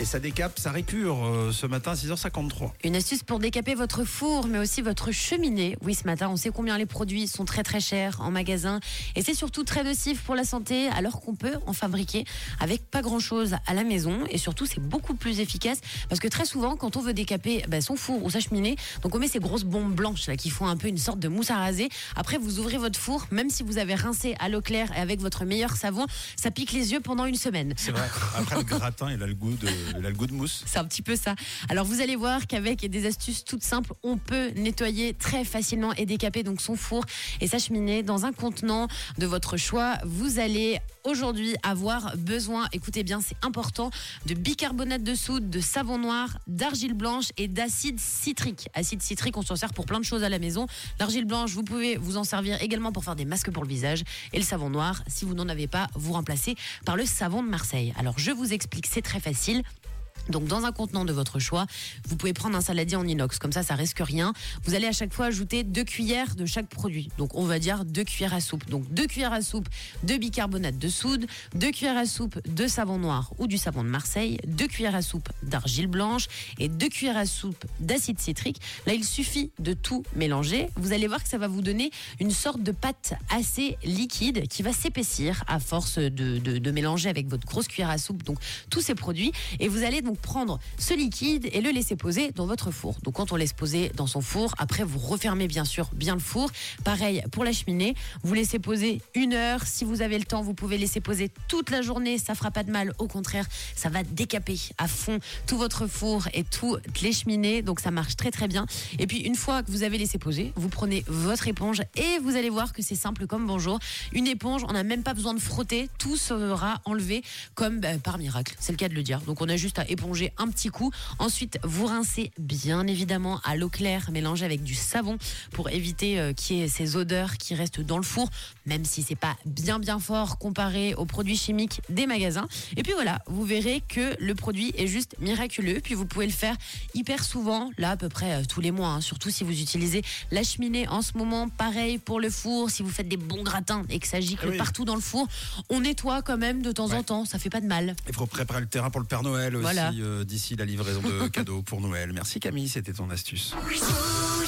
Et ça décape, ça récure euh, ce matin à 6h53. Une astuce pour décaper votre four, mais aussi votre cheminée. Oui, ce matin, on sait combien les produits sont très très chers en magasin. Et c'est surtout très nocif pour la santé, alors qu'on peut en fabriquer avec pas grand chose à la maison. Et surtout, c'est beaucoup plus efficace parce que très souvent, quand on veut décaper bah, son four ou sa cheminée, donc on met ces grosses bombes blanches là qui font un peu une sorte de mousse à raser. Après, vous ouvrez votre four, même si vous avez rincé à l'eau claire et avec votre meilleur savon, ça pique les yeux pendant une semaine. C'est vrai. Après le gratin, il a le goût de, le goût de mousse. C'est un petit peu ça. Alors vous allez voir qu'avec des astuces toutes simples, on peut nettoyer très facilement et décaper donc son four et sa cheminée dans un contenant de votre choix. Vous allez aujourd'hui avoir besoin, écoutez bien, c'est important, de bicarbonate de soude, de savon noir, d'argile blanche et d'acide citrique. Acide citrique, on s'en sert pour plein de choses à la maison. L'argile blanche, vous pouvez vous en servir également pour faire des masques pour le visage. Et le savon noir, si vous n'en avez pas, vous remplacez par le savon de Marseille. Alors je vous explique, c'est très facile. Donc dans un contenant de votre choix, vous pouvez prendre un saladier en inox, comme ça ça risque rien. Vous allez à chaque fois ajouter deux cuillères de chaque produit. Donc on va dire deux cuillères à soupe. Donc deux cuillères à soupe de bicarbonate de soude, deux cuillères à soupe de savon noir ou du savon de Marseille, deux cuillères à soupe d'argile blanche et deux cuillères à soupe d'acide citrique. Là il suffit de tout mélanger. Vous allez voir que ça va vous donner une sorte de pâte assez liquide qui va s'épaissir à force de, mélanger avec votre grosse cuillère à soupe. Donc tous ces produits et vous allez donc prendre ce liquide et le laisser poser dans votre four. Donc quand on laisse poser dans son four, après vous refermez bien sûr bien le four. Pareil pour la cheminée, vous laissez poser une heure. Si vous avez le temps, vous pouvez laisser poser toute la journée. Ça fera pas de mal. Au contraire, ça va décaper à fond tout votre four et toutes les cheminées. Donc ça marche très très bien. Et puis une fois que vous avez laissé poser, vous prenez votre éponge et vous allez voir que c'est simple comme bonjour. Une éponge, on n'a même pas besoin de frotter. Tout sera enlevé comme bah, par miracle. C'est le cas de le dire. Donc on a juste à éponger un petit coup. Ensuite, vous rincez bien évidemment à l'eau claire mélangée avec du savon pour éviter euh, qu'il y ait ces odeurs qui restent dans le four, même si c'est pas bien bien fort comparé aux produits chimiques des magasins. Et puis voilà, vous verrez que le produit est juste miraculeux. Puis vous pouvez le faire hyper souvent, là à peu près euh, tous les mois, hein. surtout si vous utilisez la cheminée en ce moment. Pareil pour le four, si vous faites des bons gratins et que ça gicle Ah oui. partout dans le four, on nettoie quand même de temps en temps, ça fait pas de mal. Il faut préparer le terrain pour le Père Noël aussi Voilà. Euh, d'ici la livraison de cadeaux pour Noël. Merci Camille, c'était ton astuce.